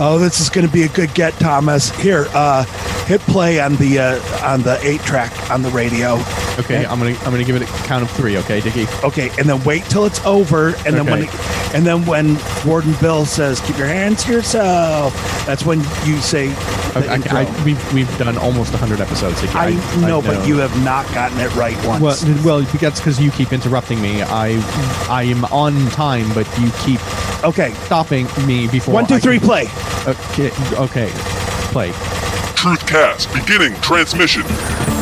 Oh, this is going to be a good get, Thomas. Here, uh, hit play on the uh, on the eight track on the radio. Okay, I'm gonna I'm gonna give it a count of three. Okay, Dickie. Okay, and then wait till it's over, and then when it, and then when Warden Bill says, "Keep your hands to yourself," that's when you say. Okay, I. I, we've we've done almost 100 episodes. Dickie. I know, but you have not gotten it right once. Well, well, that's because you keep interrupting me. I I am on time, but you keep okay. stopping me before. One, two, three, I play. Okay, okay, play. Truthcast beginning transmission.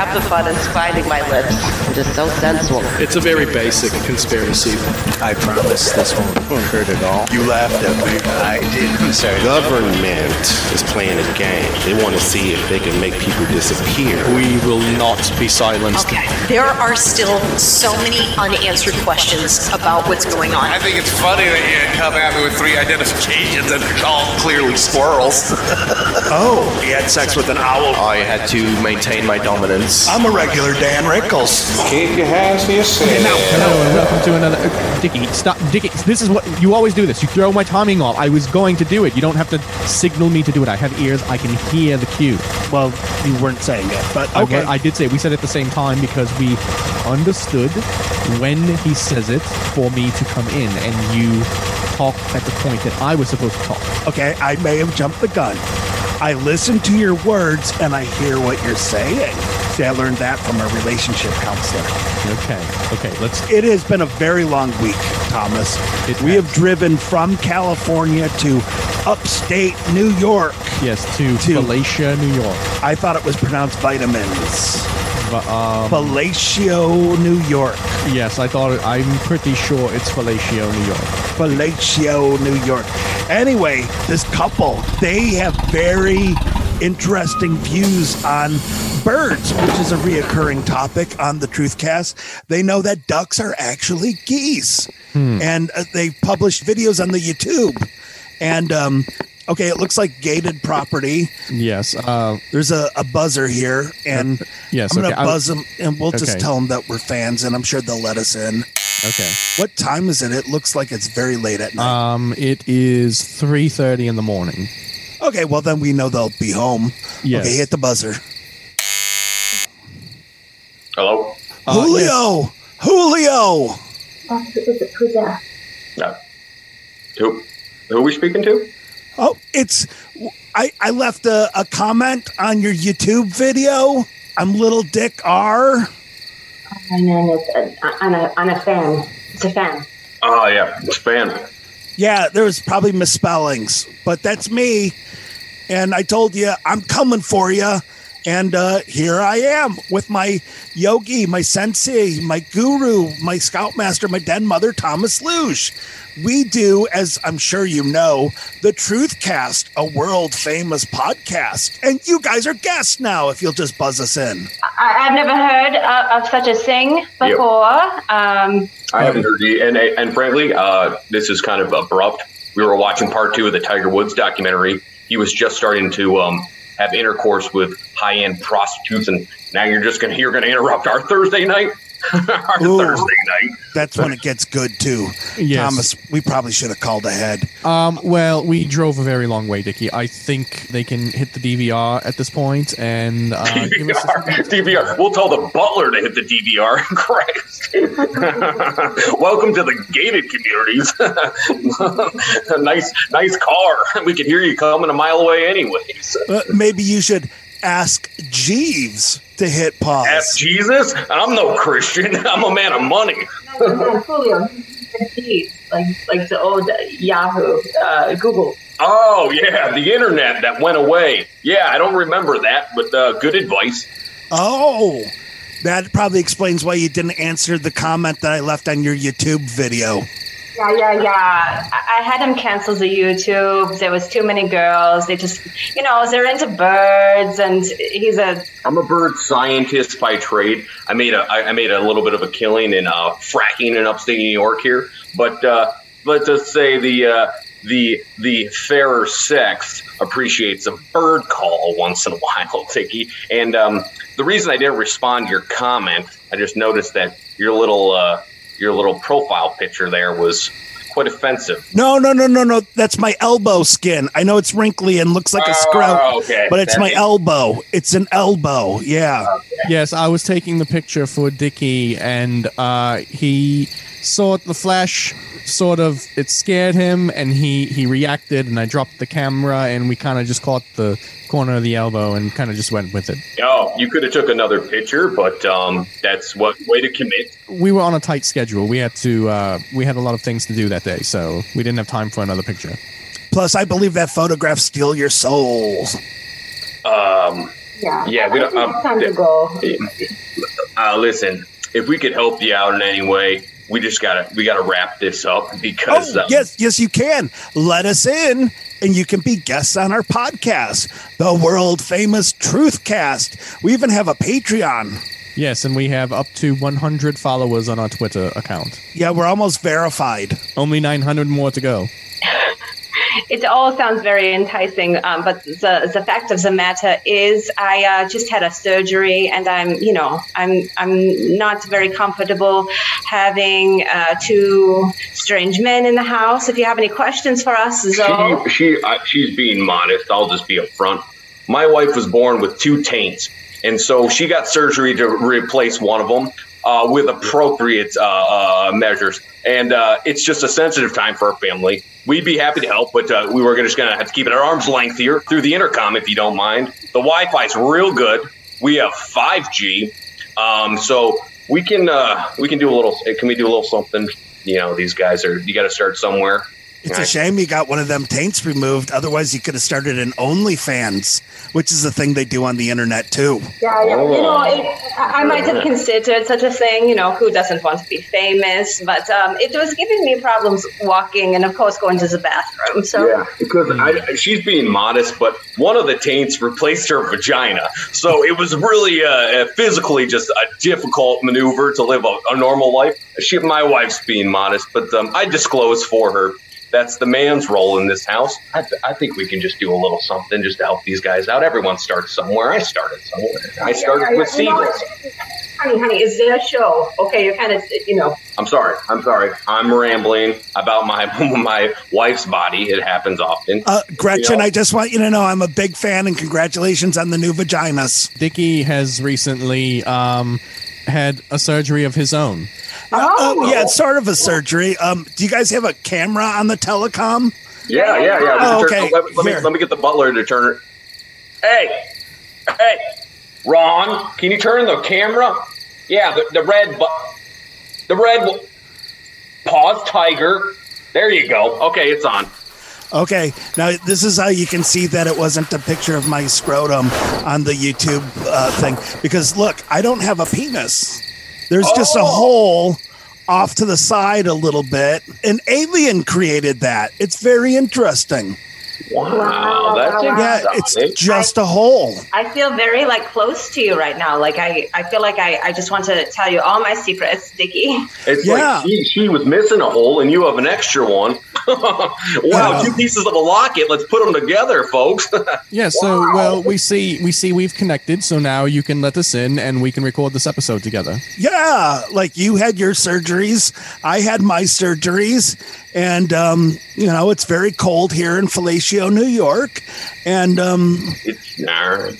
Half the fun is finding my lips. I'm just so sensual. It's a very basic conspiracy. I promise this won't hurt at all. You laughed at me. I did. I'm sorry. Government is playing a game. They want to see if they can make people disappear. We will not be silenced. Okay. There are still so many unanswered questions about what's going on. I think it's funny that you come at me with three identifications and they're all clearly squirrels. Oh, he had sex with an owl. I had to maintain my dominance. I'm a regular Don Rickles. Keep your hands to yourself. Hello and welcome to another. Uh, Dickie, stop. Dickie, this is what you always do. This. You throw my timing off. I was going to do it. You don't have to signal me to do it. I have ears. I can hear the cue. Well, you weren't saying it, but I okay. wa- I, did say it. we said it at the same time because we understood when he says it for me to come in, and you talk at the point that I was supposed to talk. okay, I may have jumped the gun. I listen to your words and I hear what you're saying. See, I learned that from a relationship counselor. Okay. Okay. Let's. It has been a very long week, Thomas. It we has. have driven from California to upstate New York. Yes, to, To- New York. I thought it was pronounced vitamins. But, um, Palacio, New York. yes, I thought. It, I'm pretty sure it's Felicia, New York. Palacio, New York. Anyway, this couple, they have very interesting views on birds, which is a reoccurring topic on the Truthcast. They know that ducks are actually geese, and uh, they published videos on the YouTube. And um, okay, it looks like gated property. Yes. Uh, There's a, a buzzer here, and yes. I'm gonna okay. I- buzz them, and we'll just Okay. tell them that we're fans, and I'm sure they'll let us in. okay. What time is it? It looks like it's very late at night. Um, it is three thirty in the morning. Okay, well then we know they'll be home. Yes. Okay, hit the buzzer. Hello? Uh, Julio, Julio. Who's that? No. Who, who are we speaking to? Oh, it's I. I left a, a comment on your YouTube video. I'm Little Dick R. My name is uh, I'm a I'm a fan. It's a fan. Oh, yeah. It's fan. Yeah, there was probably misspellings, but that's me. And I told you I'm coming for you. And uh, here I am with my yogi, my sensei, my guru, my scoutmaster, my den mother, Thomas Luge. We do, as I'm sure you know, the Truthcast, a world famous podcast. And you guys are guests now if you'll just buzz us in. I, I've never heard of, of such a thing before. Um, I haven't heard you. And, and frankly, uh, this is kind of abrupt. We were watching part two of the Tiger Woods documentary. He was just starting to um, have intercourse with high end prostitutes, and now you're just going to you're going to interrupt our Thursday night. our Ooh. Thursday night. That's when it gets good, too. Yes. Thomas, we probably should have called ahead. Um, well, we drove a very long way, Dickie. I think they can hit the DVR at this point, and uh, give us DVR, DVR. We'll tell the butler to hit the DVR. Christ. Welcome to the gated communities. nice, nice car. We can hear you coming a mile away, anyways. Uh, maybe you should Ask Jeeves to hit pause. Ask Jesus? I'm no Christian. I'm a man of money. Julio, Jeeves, like like the old Yahoo, uh, Google. Oh yeah, the internet that went away. Yeah, I don't remember that, but uh, good advice. Oh, that probably explains why you didn't answer the comment that I left on your YouTube video. Yeah, yeah, yeah. I, had him cancel the YouTube. There was too many girls. They just, you know, they're into birds, and he's a. I'm a bird scientist by trade. I made a I made a little bit of a killing in uh, fracking in upstate New York here, but uh, let's just say the uh, the the fairer sex appreciates a bird call once in a while, Tiki. And um, the reason I didn't respond to your comment, I just noticed that your little uh, your little profile picture there was quite offensive. No, no, no, no, no. That's my elbow skin. I know it's wrinkly and looks like a Oh, scrub, okay. but it's That my makes- elbow. It's an elbow. Yeah. Yes, I was taking the picture for Dickie, and uh, he saw the flash. Sort of, it scared him, and he he reacted. And I dropped the camera, and we kind of just caught the corner of the elbow, and kind of just went with it. Oh, you could have took another picture, but um, that's what way to commit. We were on a tight schedule. We had to uh, we had a lot of things to do that day, so we didn't have time for another picture. Plus, I believe that photograph steal your soul. Um, Yeah. Yeah, we don't- I um, it's time to go. uh, listen, if we could help you out in any way, we just gotta we gotta wrap this up because Oh, um, yes, yes, you can. Let us in, and you can be guests on our podcast, the world famous Truth Cast. We even have a Patreon. Yes, and we have up to 100 followers on our Twitter account. Yeah, we're almost verified. Only 900 more to go. It all sounds very enticing, um, but the the fact of the matter is, I uh, just had a surgery, and I'm, you know, I'm I'm not very comfortable having uh, two strange men in the house. If you have any questions for us, Zoe. she she uh, she's being modest. I'll just be upfront. My wife was born with two taints, and so she got surgery to replace one of them uh, with appropriate uh, uh, measures. And uh, it's just a sensitive time for our family. We'd be happy to help, but uh, we were just going to have to keep it at arm's length here through the intercom, if you don't mind. The Wi-Fi's real good. We have 5G, um, so we can uh, we can do a little. Can we do a little something? You know, these guys are. You got to start somewhere. It's a shame you got one of them taints removed. Otherwise, you could have started an OnlyFans, which is a thing they do on the internet too. Yeah, yeah. You know, Oh. it, I I might have considered such a thing. You know, who doesn't want to be famous? But um, it was giving me problems walking, and of course, going to the bathroom. So Yeah, because I, she's being modest, but one of the taints replaced her vagina, so it was really uh, physically just a difficult maneuver to live a, a normal life. She, my wife's being modest, but um, I disclose for her. That's the man's role in this house. I, th- I think we can just do a little something just to help these guys out. Everyone starts somewhere. I started somewhere. I started Yeah, with yeah, you know seagulls. what? honey, honey, it's their show. Okay, you're kind of, you know. I'm sorry. I'm sorry. I'm rambling about my my wife's body. It happens often. Uh, Gretchen, You know? I just want you to know I'm a big fan and congratulations on the new vaginas. Dickie has recently um, had a surgery of his own. Uh, uh, yeah, it's sort of a surgery. Um, do you guys have a camera on the telecom? Yeah, yeah, yeah. Oh, can turn- okay. Let, let me let me get the butler to turn it. Hey, hey, Ron, can you turn the camera? Yeah, the, the red, but the red. w- Pause, tiger. There you go. Okay, it's on. Okay, now this is how you can see that it wasn't a picture of my scrotum on the YouTube uh, thing. Because look, I don't have a penis. There's just a oh! hole off to the side a little bit. An alien created that. It's very interesting. Wow, that's Yeah, it's just a hole. I feel very like close to you right now. Like I, I feel like I, I just want to tell you all my secrets, Dickie. It's Yeah. like she, she was missing a hole and you have an extra one. wow, Yeah. two pieces of a locket. Let's put them together, folks. Yeah, so well, we see we see we've connected, so now you can let us in and we can record this episode together. Yeah, like you had your surgeries, I had my surgeries, and um, you know it's very cold here in Fellatio, New York, and um, it's nah.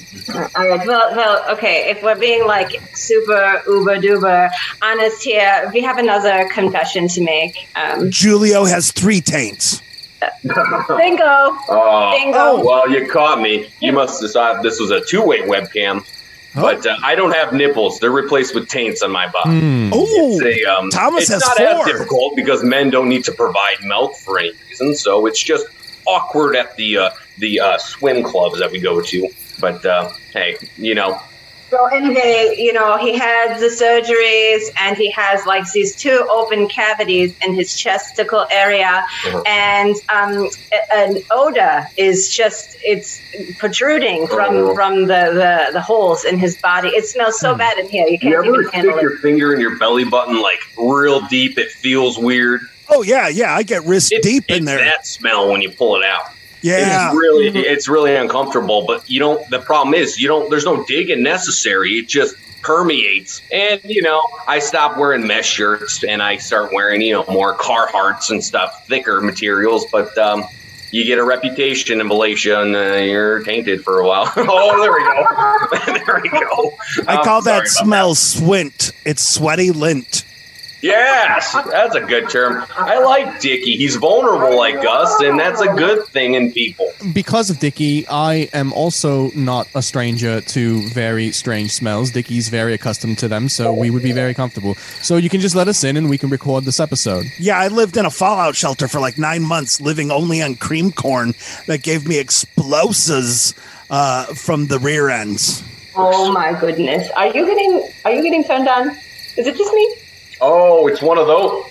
All right. Well, well, okay. If we're being like super uber duper honest here, we have another confession to make. Um, Julio has three taints. Bingo. Oh, Bingo. well, you caught me. You must decide this was a two-way webcam. But uh, I don't have nipples. They're replaced with taints on my body. Hmm. Oh, It's, a, um, Thomas it's has not four. as difficult because men don't need to provide milk for any reason. So it's just awkward at the uh, the uh, swim clubs that we go to. But uh, hey, you know, So anyway, you know, he had the surgeries and he has like these two open cavities in his chesticle area Uh-huh. and um, an odor is just it's protruding from Uh-huh. from the, the the holes in his body. It smells so bad in here. You can't you ever even stick handle it. your finger in your belly button like real deep? It feels weird. Oh yeah, yeah. I get wrist deep in there. that smell when you pull it out. Yeah. It's really it's really uncomfortable, but you don't the problem is you don't there's no digging necessary. It just permeates. And you know, I stop wearing mesh shirts and I start wearing, you know, more Carhartts and stuff, thicker materials, but um you get a reputation in Malaysia and uh, you're tainted for a while. oh, there we go. there we go. I I'm call sorry that about smell swint. It's sweaty lint. Yes, that's a good term. I like Dicky. He's vulnerable like us, and that's a good thing in people. because of Dicky, I am also not a stranger to very strange smells. Dicky's very accustomed to them, so we would be very comfortable. So you can just let us in and we can record this episode. Yeah, I lived in a fallout shelter for like nine months, living only on cream corn that gave me explosives uh, from the rear ends. Oh my goodness. Are you getting are you getting turned on? Is it just me? Oh, it's one of those.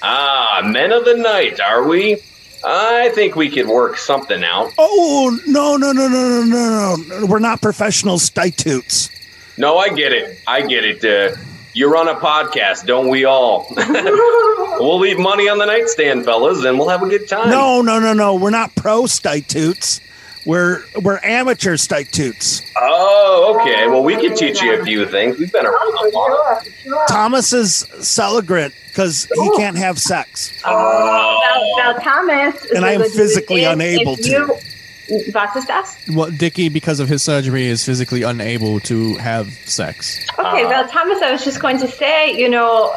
Ah, men of the night, are we? I think we could work something out. Oh no no no no no no no! We're not professional stitutes. No, I get it. I get it. Uh, you run a podcast, don't we all? we'll leave money on the nightstand, fellas, and we'll have a good time. No no no no! We're not pro stitutes. We're we're amateur stitutes. Oh, okay. Well, we can teach you a few things. We've been around a lot. Thomas is celebrant because he oh. can't have sex. Oh. Now, now Thomas And I am if- physically if unable to. you- Was ist? Well, Dicky, because of his surgery, is physically unable to have sex. Okay, Uh, well, Thomas, I was just going to say, you know,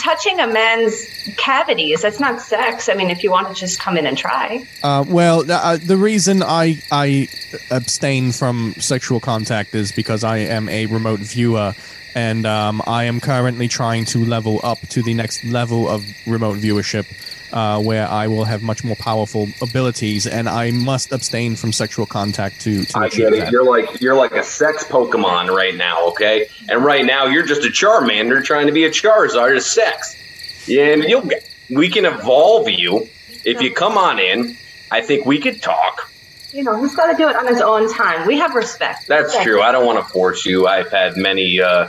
touching a man's cavities, that's not sex. I mean, if you want to just come in and try. Uh, well, uh, the reason I I abstain from sexual contact is because I am a remote viewer, and um, I am currently trying to level up to the next level of remote viewership, uh, where I will have much more powerful abilities, and I must abstain from sexual contact to to I achieve get it. that. You're like you're like a sex Pokemon right now, okay? And right now you're just a Charmander trying to be a Charizard of sex. Yeah, and you'll get. We can evolve you if you come on in. I think we could talk. You know, he's got to do it on his own time. We have respect. That's Respect. true. I don't want to force you. I've had many uh,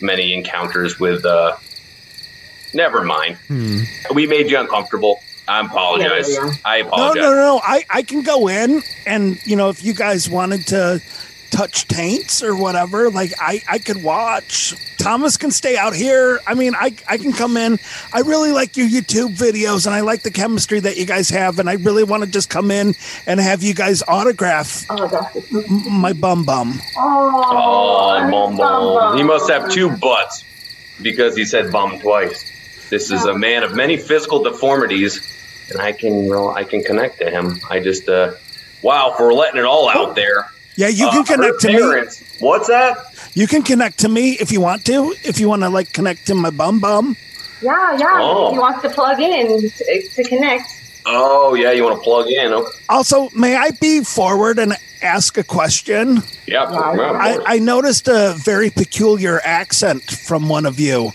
many encounters with. Uh, never mind. Hmm. We made you uncomfortable. I apologize. Yeah, yeah, I apologize. no no! no. I I can go in and you know if you guys wanted to touch taints or whatever, like I I could watch. Thomas can stay out here. I mean, I I can come in. I really like your YouTube videos and I like the chemistry that you guys have, and I really want to just come in and have you guys autograph Oh, that's m- my bum bum. Oh, bum bum. He must have two butts because he said bum twice. This is a man of many physical deformities, and I can well, I can connect to him. I just uh, wow for letting it all out there. Yeah, you Uh, can connect her to me. What's that? You can connect to me if you want to. If you want to like connect to my bum bum. Yeah, yeah. Oh. He wants to plug in to, to connect. Oh yeah, you want to plug in? Oh, Also, may I be forward and ask a question? yeah. yeah, I, I noticed a very peculiar accent from one of you.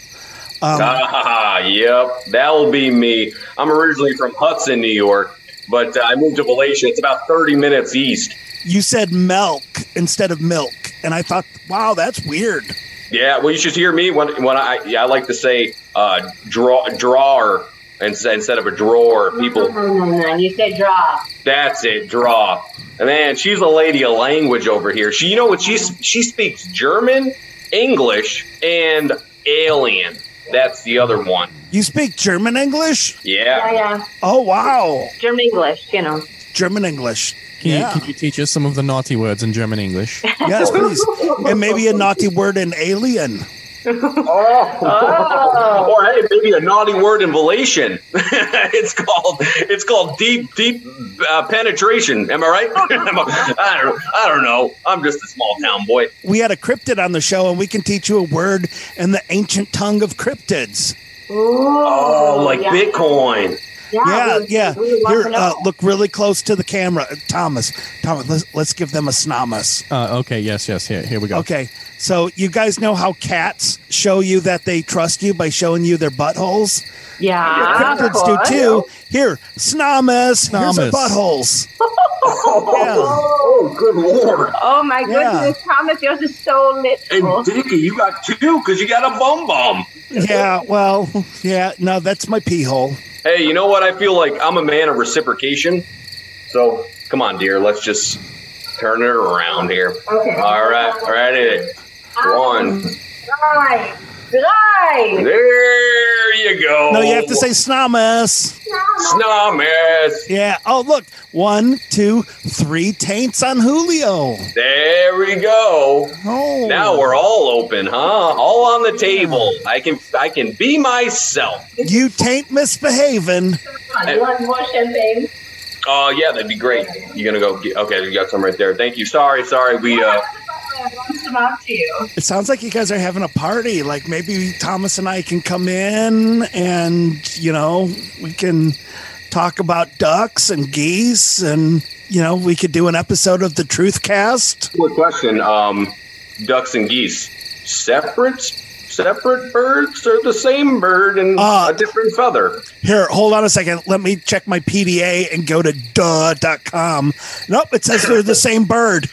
Um, ah, yep, that will be me. I'm originally from Hudson, New York, but uh, I moved to Malaysia. It's about 30 minutes east. you said milk instead of milk, and I thought, wow, that's weird. Yeah, well, you should hear me when when I yeah, I like to say uh, draw drawer instead instead of a drawer. People, No, no, no. You said draw. that's it, draw. And man, she's a lady of language over here. She, you know what? She she speaks German, English, and alien. That's the other one. You speak German English? Yeah, Yeah. yeah. Oh, wow. German English, you know. German English. Can, Yeah. you, can you teach us some of the naughty words in German English? Yes, please. and maybe a naughty word in alien. Oh. or hey, maybe a naughty word in involation. it's called it's called deep deep uh, penetration. Am I right? I don't I don't know. I'm just a small town boy. We had a cryptid on the show, and we can teach you a word in the ancient tongue of cryptids. oh, like yeah. Bitcoin. Yeah, we- yeah. we Here, uh, look really close to the camera, Uh, Thomas. Thomas, let's, let's give them a snomus. Uh, okay, yes, yes. Here, here we go. Okay, so you guys know how cats show you that they trust you by showing you their buttholes. Yeah, of Cryptids do too. Here, snomus. Here's our Snomus. buttholes. Oh, good lord! Oh my Yeah. goodness, Thomas, yours is so literal. And Dickie, you got two because you got a bum bum. Yeah, well, yeah. No, that's my pee hole. Hey, you know what? I feel like I'm a man of reciprocation. So come on, dear. Let's just turn it around here. Okay. All right. All right. Um, One. Right, right. There you go. No, you have to say snomus. Snomus. Yeah. Oh, look. One, two, three taints on Julio. There we go. Oh. Now we're all open, huh? All on the table. I can I can be myself. You taint misbehaving. You want more champagne? Oh yeah, that'd be great. You're gonna go? Get, okay, you got some right there. Thank you. Sorry, sorry. We uh. Some out to you. It sounds like you guys are having a party. Like maybe Thomas and I can come in and, you know, we can talk about ducks and geese and, you know, we could do an episode of the Truth Cast. Quick question. Um, ducks and geese, separate, separate birds, or the same bird and Uh, a different feather? Here, hold on a second. Let me check my PDA and go to duh.com. Nope, it says they're the same bird.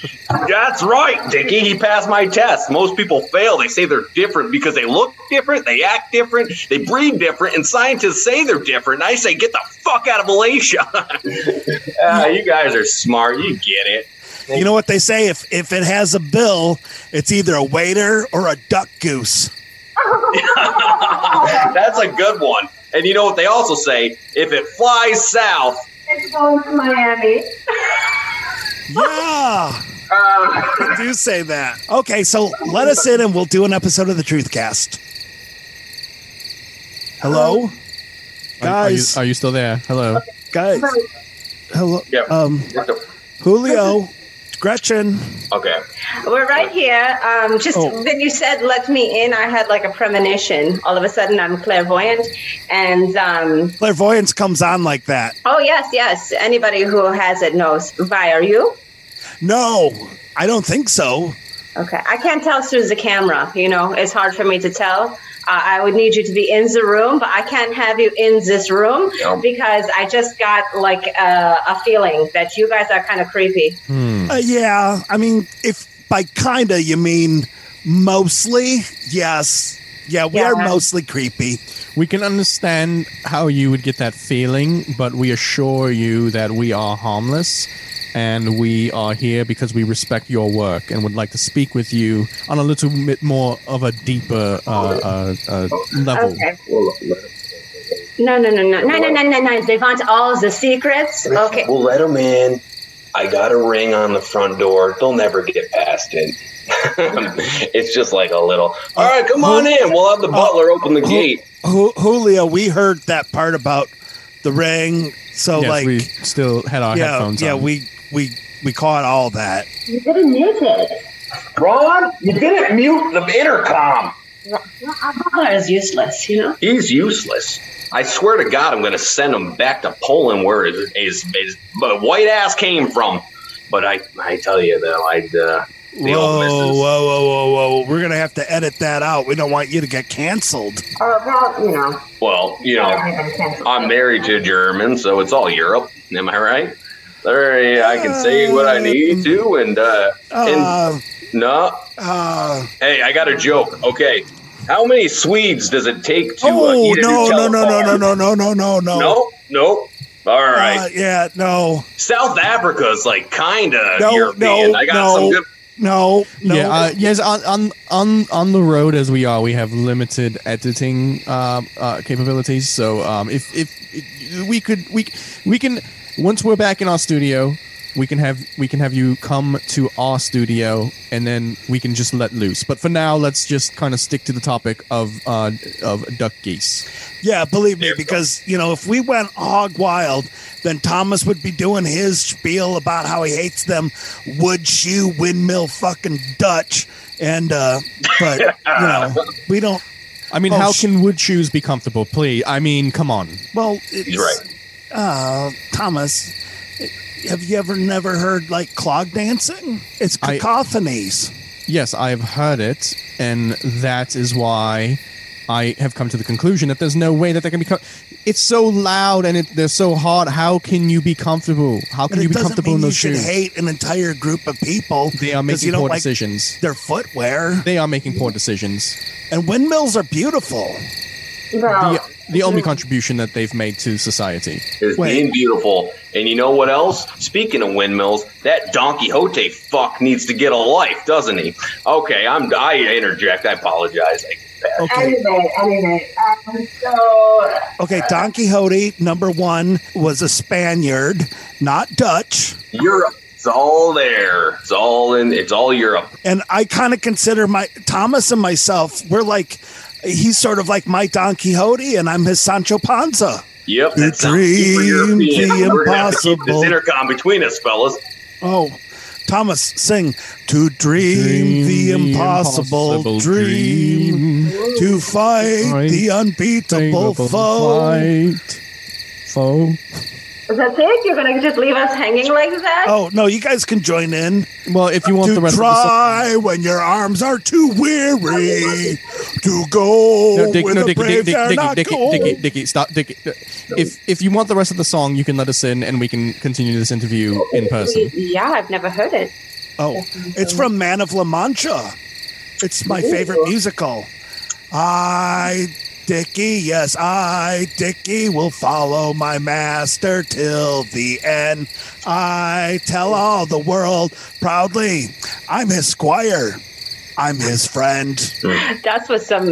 That's right, Dickie. He passed my test. Most people fail. They say they're different because they look different, they act different, they breed different, and scientists say they're different. I say, get the fuck out of Malaysia. Ah, you guys are smart. You get it. You know what they say? If if it has a bill, it's either a waiter or a duck goose. That's a good one. And you know what they also say? If it flies south, It's going to Miami. Yeah. uh, They do say that. Okay, so let us in and we'll do an episode of the Truth Cast. Hello? Are- Are, you, Guys, are you still there? Hello. guys. Hello. yeah. Um, Julio, Gretchen. Okay. We're right here. Um, just Oh. when you said "let me in," I had like a premonition. All of a sudden, I'm clairvoyant, and um, Clairvoyance comes on like that. oh yes, yes. Anybody who has it knows. Vi, are you? No, I don't think so. Okay, I can't tell through the camera. You know, it's hard for me to tell. Uh, I would need you to be in the room, but I can't have you in this room Yep. because I just got like a, a feeling that you guys are kind of creepy. Uh, yeah, I mean, if by kinda you mean mostly, yes. Yeah, we Yeah. are mostly creepy. We can understand how you would get that feeling, but we assure you that we are harmless and we are here because we respect your work and would like to speak with you on a little bit more of a deeper uh, uh, uh, level. Okay. No, no, no, no, no, no, no, no, no. They want all the secrets. Okay. We'll let them in. I got a ring on the front door. They'll never get past it. it's just like a little. All right, come on in. We'll have the butler open the gate. Ju- Julio, we heard that part about the ring. So yes, like we still had our yeah, headphones yeah, on. we we we caught all that. You didn't mute it. Ron, you didn't mute the intercom. Our butler is useless, you know? He's useless. I swear to God, I'm going to send him back to Poland where his, his, his white ass came from. But I, I tell you though, I'd uh, the Whoa, old whoa, missus. whoa, whoa, whoa! We're gonna have to edit that out. We don't want you to get canceled. Oh, well, you know. Well, you know, I'm married to a German, so it's all Europe. Am I right? There, I can say what I need to, and uh, and Uh, no, uh, hey, I got a joke. Okay, how many Swedes does it take to uh, oh eat a no, new no, no, no, no, no, no, no, no, no, no. All right. Uh, yeah, no, South Africa is like kind of No, European. no, I got no. some good. No, no. Yeah, uh, yes. On, on on on the road as we are, we have limited editing uh, uh, capabilities. So um, if, if if we could we we can once we're back in our studio, we can have we can have you come to our studio and then we can just let loose. But for now, let's just kind of stick to the topic of uh, of duck geese. Yeah, believe me, because you know, if we went hog wild, then Thomas would be doing his spiel about how he hates them wood shoe windmill fucking Dutch. And uh but you know, we don't I mean, Oh, how sh- can wood shoes be comfortable? Please, I mean, come on. well it's, He's right. Uh Thomas, have you ever never heard like clog dancing? It's I- cacophonies. Yes, I've heard it, and that is why I have come to the conclusion that there's no way that they can be. Co- it's so loud and it, they're so hard. How can you be comfortable? How can you be comfortable in you those should shoes? hate an entire group of people. They are making you poor like decisions. Their footwear They are making poor decisions. and windmills are beautiful. Well, The, the only contribution that they've made to society. is Wait. being beautiful. And you know what else? Speaking of windmills, that Don Quixote fuck needs to get a life, doesn't he? Okay, I'm I interject. I apologize. I. Okay. anyway, anyway. Um, so Okay, Don Quixote, number one, was a Spaniard, not Dutch. Europe. It's all there. It's all in. It's all Europe. And I kind of consider my Thomas and myself, we're like, he's sort of like my Don Quixote, and I'm his Sancho Panza. Yep. The That sounds dream, European. the We're gonna have to keep impossible. this intercom between us, fellas. Oh, Thomas, sing to dream, the, impossible, dream, to fight Fight the unbeatable foe. Fight. Foe. That's it. You're gonna just leave us hanging like that? Oh no, you guys can join in. Well, if you want to the rest of the song. try when your arms are too weary to go No, Dick, no, the Dickie, brave Dick, dare Dick, not Dickie, go. Dickie, Dickie, stop, Dickie. If if you want the rest of the song, you can let us in, and we can continue this interview in person. Yeah, I've never heard it. Oh, it's from Man of La Mancha. It's my favorite musical. I, Dickie, yes, I, Dickie, will follow my master till the end. I tell all the world proudly, I'm his squire. I'm his friend. That's what some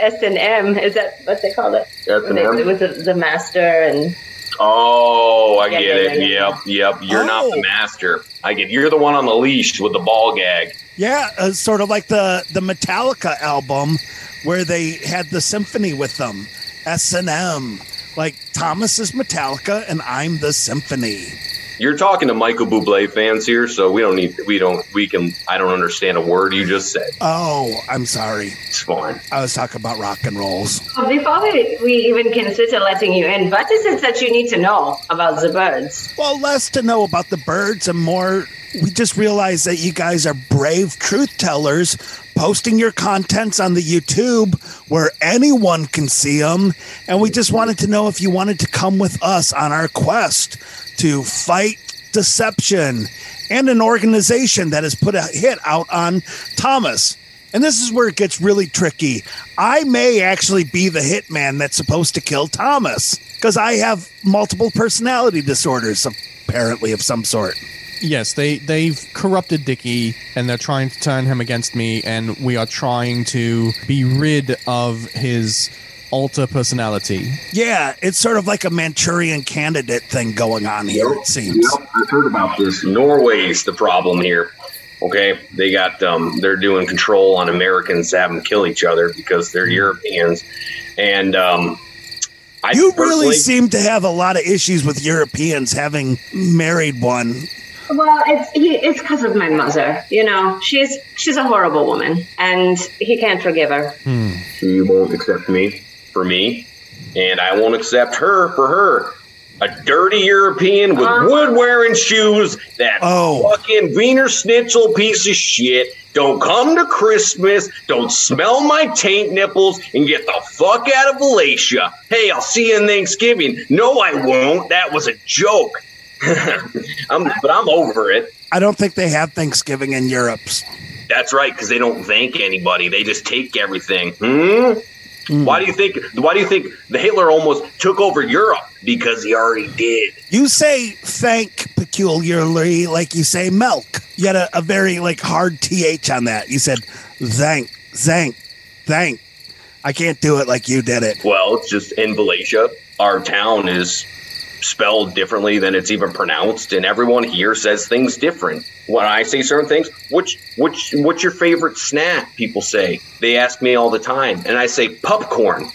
S and M is that what they call it? S&M? With the, the master and Oh, I Yeah, get yeah, it. yeah, Yep, yep. You're not Oh. the master. I get. You're the one on the leash with the ball gag. Yeah, uh, sort of like the the Metallica album where they had the symphony with them. S and M. Like Thomas is Metallica and I'm the symphony. You're talking to Michael Bublé fans here, so we don't need. We don't. We can. I don't understand a word you just said. Oh, I'm sorry. It's fine. I was talking about rock and rolls. before we, we even consider letting you in, what is it that you need to know about the birds? Well, less to know about the birds and more. We just realized that you guys are brave truth tellers, posting your contents on the YouTube where anyone can see them. And we just wanted to know if you wanted to come with us on our quest to fight deception and an organization that has put a hit out on Thomas. And this is where it gets really tricky. I may actually be the hitman that's supposed to kill Thomas because I have multiple personality disorders, apparently, of some sort. Yes, they they've corrupted Dicky and they're trying to turn him against me, and we are trying to be rid of his alter personality. Yeah, it's sort of like a Manchurian candidate thing going on here, it seems. Yep, I've heard about this. Norway's the problem here. Okay, they got um, they're doing control on Americans, have them kill each other because they're Europeans, and um, I You really seem to have a lot of issues with Europeans having married one. Well, it's he, it's because of my mother. You know, she's she's a horrible woman, and he can't forgive her. She won't accept me for me, and I won't accept her for her. A dirty European with Uh-huh. wood wearing shoes, that Oh. fucking Wiener Schnitzel piece of shit. Don't come to Christmas. Don't smell my taint nipples and get the fuck out of Malaysia. Hey, I'll see you in Thanksgiving. No, I won't. That was a joke. I'm, but I'm over it. I don't think they have Thanksgiving in Europe. That's right, because they don't thank anybody. They just take everything. Hmm? Why do you think? Why do you think the Hitler almost took over Europe? Because he already did. You say thank peculiarly like you say milk. You had a, a very like hard th on that. You said thank, thank, thank. I can't do it like you did it. Well, it's just in Valencia, Our town is spelled differently than it's even pronounced, and everyone here says things different. When I say certain things, which which what's your favorite snack? People say they ask me all the time, and I say popcorn,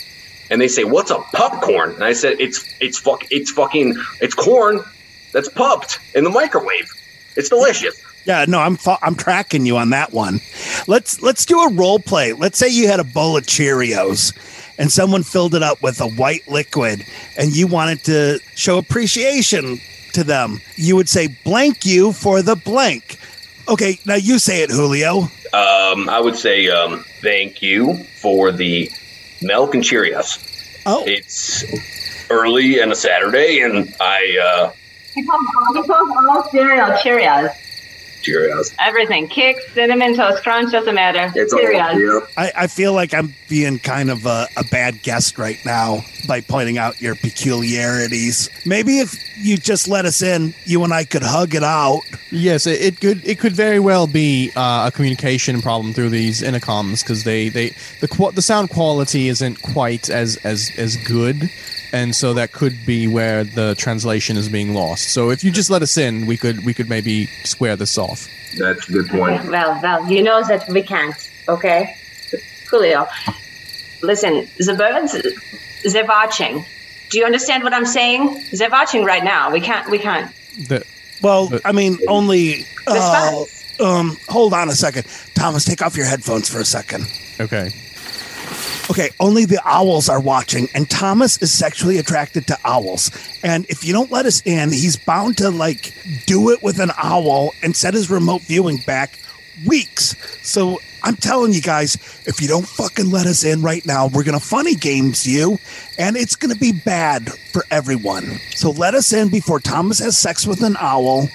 and they say what's a popcorn? And I said it's it's fuck it's fucking it's corn that's popped in the microwave. It's delicious. Yeah, no, I'm I'm tracking you on that one. Let's let's do a role play. Let's say you had a bowl of Cheerios and someone filled it up with a white liquid and you wanted to show appreciation to them. You would say blank you for the blank. Okay, now you say it, Julio. Um, I would say um, thank you for the milk and Cheerios. Oh, it's early and a Saturday, and I uh, He calls, all cereal Cheerios. Cheerios. Everything. Kix, cinnamon toast crunch, doesn't matter. It's all Cheerios. I, I feel like I'm being kind of a, a bad guest right now by pointing out your peculiarities. Maybe if you just let us in, you and I could hug it out. Yes, it, it could it could very well be uh, a communication problem through these intercoms because they, they the qu- the sound quality isn't quite as as as good, and so that could be where the translation is being lost. So if you just let us in, we could we could maybe square this off. That's a good point. Well, well, you know that we can't, okay? Julio, listen, the birds, they're watching. Do you understand what I'm saying? They're watching right now. We can't, we can't. The, Well, I mean, only. Uh, fine. um, hold on a second, Thomas. Take off your headphones for a second. okay. Okay, only the owls are watching, and Thomas is sexually attracted to owls. And if you don't let us in, he's bound to like do it with an owl and set his remote viewing back weeks. So I'm telling you guys, if you don't fucking let us in right now, we're gonna funny games you, and it's gonna be bad for everyone. So let us in before Thomas has sex with an owl,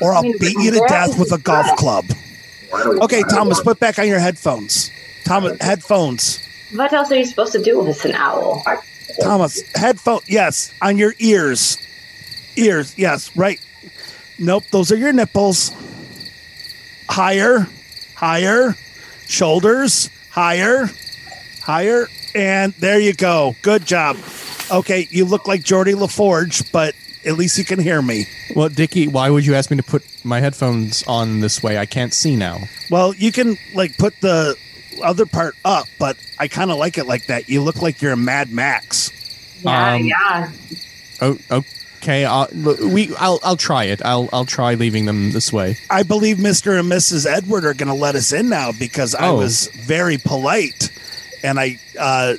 or I'll beat you to death with a golf club. Okay, Thomas, put back on your headphones. Thomas, headphones. What else are you supposed to do with an owl? Thomas, headphone. Yes, on your ears. Ears. Yes, right. Nope, those are your nipples. Higher, higher, shoulders, higher, higher, and there you go. Good job. Okay, you look like Geordi La Forge, but at least you can hear me. Well, Dickie, why would you ask me to put my headphones on this way? I can't see now. Well, you can like put the other part up, but I kind of like it like that. You look like you're a Mad Max. Yeah, Um, yeah. Oh, okay. I'll, we, I'll, I'll try it. I'll, I'll try leaving them this way. I believe Mr. and Mrs. Edward are going to let us in now because I Oh. was very polite and I uh,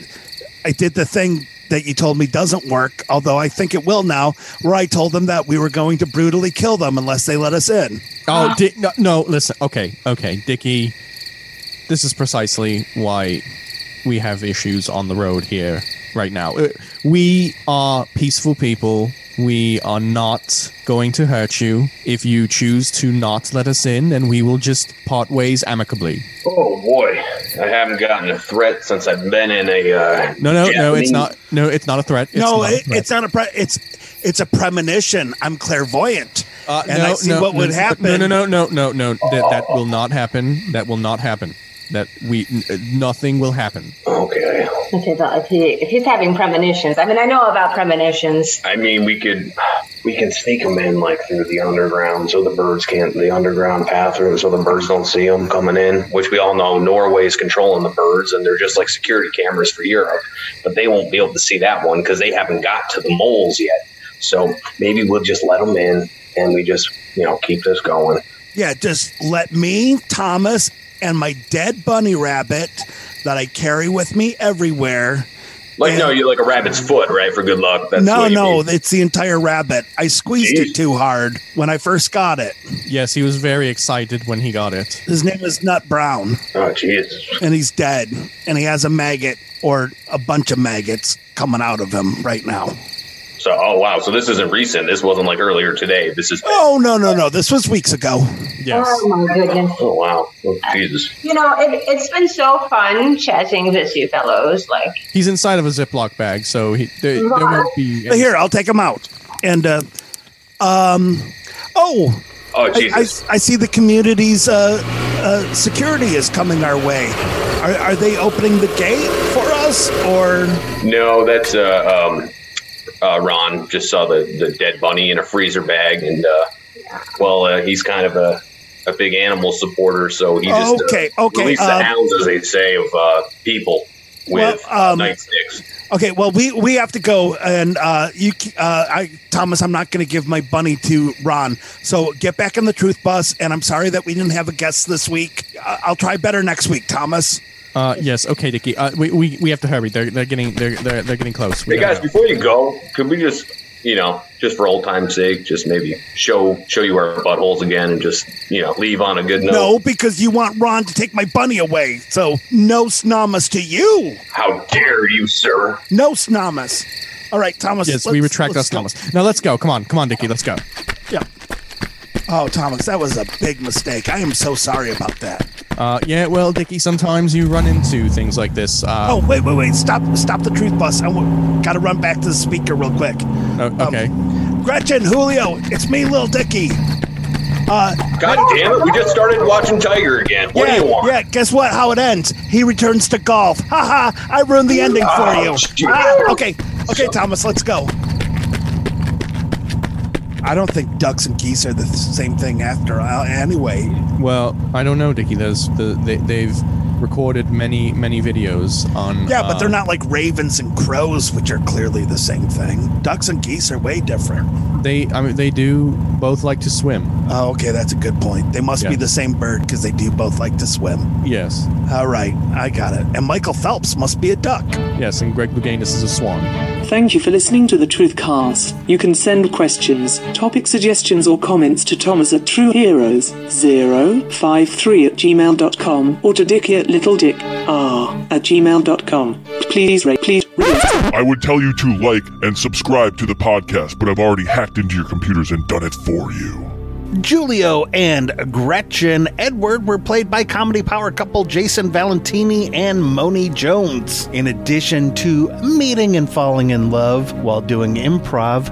I did the thing that you told me doesn't work, although I think it will now, where I told them that we were going to brutally kill them unless they let us in. Oh, Di- no, no, listen. Okay, okay, Dickie. This is precisely why we have issues on the road here right now. Uh, We are peaceful people. We are not going to hurt you. If you choose to not let us in, then we will just part ways amicably. Oh boy, I haven't gotten a threat since I've been in a. Uh, No, no, no. It's not. No, it's not a threat. It's no, not a threat. it's not a pre- it's it's a premonition. I'm clairvoyant, Uh, and no, I see no, what would no, happen. No, no, no, no, no, no. That, that will not happen. That will not happen. That we n- uh, nothing will happen. Okay. Okay, well, if, he, if he's having premonitions, I mean, I know about premonitions. I mean, we could we can sneak them in like through the underground, so the birds can't the underground path, or so the birds don't see them coming in. Which we all know Norway's controlling the birds, and they're just like security cameras for Europe, but they won't be able to see that one because they haven't got to the moles yet. So maybe we'll just let them in, and we just you know keep this going. Yeah, just let me, Thomas, and my dead bunny rabbit that I carry with me everywhere. Like And- no, you're like a rabbit's foot, right? For good luck. That's no, no, mean. it's the entire rabbit. I squeezed it too hard when I first got it. Yes, he was very excited when he got it. His name is Nut Brown, Oh Jesus. and he's dead, and he has a maggot or a bunch of maggots coming out of him right now. So oh wow, so this isn't recent. This wasn't like earlier today. This is Oh no, no, no! This was weeks ago. Yes. Oh, my goodness. oh wow, oh, Jesus. You know, it, it's been so fun chatting with you fellows. Like, He's inside of a Ziploc bag, so he, there, there won't be. But here, I'll take him out. And uh, um, oh, Oh I, Jesus. I, I see the community's uh, uh, security is coming our way. Are, are they opening the gate for us, or No, that's uh, um, uh, Ron just saw the, the dead bunny in a freezer bag, and uh, well, uh, he's kind of a, a big animal supporter, so he just uh, Okay, okay, released the um, hounds, as they say, of uh, people with Well, um, nightsticks. Okay, well, we we have to go, and uh, you, uh, I, Thomas, I'm not going to give my bunny to Ron. So get back in the truth bus, and I'm sorry that we didn't have a guest this week. I'll try better next week, Thomas. Uh, yes. Okay, Dickie. Uh, we, we we have to hurry. They're they're getting they're they're, they're getting close. We Hey guys, go. before you go, could we just, you know, just for old time's sake, just maybe show show you our buttholes again, and just you know leave on a good note? No, because you want Ron to take my bunny away. So no snamas to you. How dare you, sir? No snamas. All right, Thomas. Yes, we retract let's. Thomas. Now let's go. Come on, come on, Dickie. Let's go. Yeah. Oh, Thomas, that was a big mistake. I am so sorry about that. Uh, yeah. Well, Dickie, sometimes you run into things like this. Uh, Oh, wait, wait, wait! Stop, stop the truth bus. I w- got to run back to the speaker real quick. oh, okay. Gretchen, Julio, it's me, Lil Dicky. Uh, God damn it! We just started watching Tiger again. What yeah, do you want? yeah. Guess what? How it ends? He returns to golf. Ha ha! I ruined the ending for Oh, you. Ah, okay, okay, Thomas, let's go. I don't think ducks and geese are the same thing after all. Anyway, Well, I don't know, Dickie. There's the they, they've recorded many many videos on. yeah, but uh, they're not like ravens and crows, which are clearly the same thing. Ducks and geese are way different. They I mean they do both like to swim. Oh, okay, that's a good point. They must be the same bird because they do both like to swim. Yes. All right, I got it. And Michael Phelps must be a duck. Yes, and Greg Louganis is a swan. Thank you for listening to the Truth Truthcast. You can send questions, topic suggestions, or comments to Thomas at TrueHeroes053 at gmail.com or to Dickie at littledicr at gmail.com. Please rate, please rate. I would tell you to like and subscribe to the podcast, but I've already hacked into your computers and done it for you. Julio and Gretchen Edward were played by comedy power couple Jason Valentini and Moni Jones. In addition to meeting and falling in love while doing improv,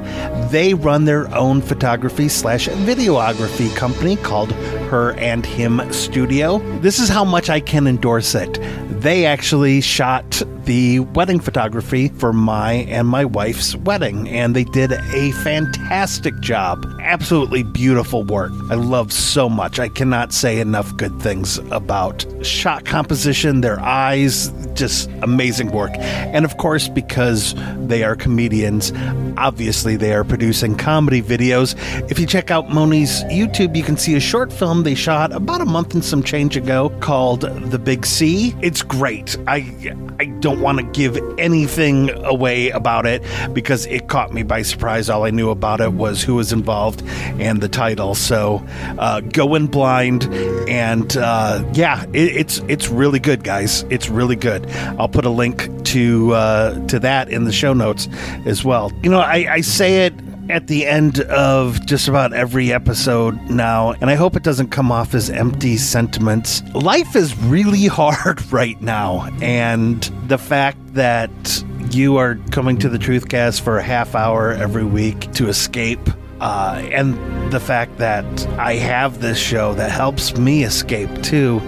they run their own photography slash videography company called Her and Him Studio. This is how much I can endorse it. They actually shot the wedding photography for my and my wife's wedding, and they did a fantastic job. Absolutely beautiful work. I love so much. I cannot say enough good things about shot composition, their eyes, just amazing work. And of course, because they are comedians, obviously they are producing comedy videos. If you check out Moni's YouTube, you can see a short film they shot about a month and some change ago called The Big C. It's great. I I don't want to give anything away about it because it caught me by surprise. All I knew about it was who was involved and the title. So uh, go in blind, and uh, yeah, it, it's it's really good, guys. It's really good. I'll put a link to uh, to that in the show notes as well. You know, I, I say it at the end of just about every episode now, and I hope it doesn't come off as empty sentiments. Life is really hard right now, and the fact that you are coming to the Truthcast for a half hour every week to escape. Uh, and the fact that I have this show that helps me escape too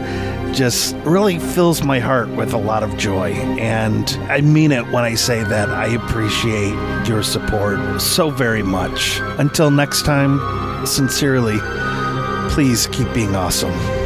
just really fills my heart with a lot of joy. And I mean it when I say that I appreciate your support so very much. Until next time, sincerely, please keep being awesome.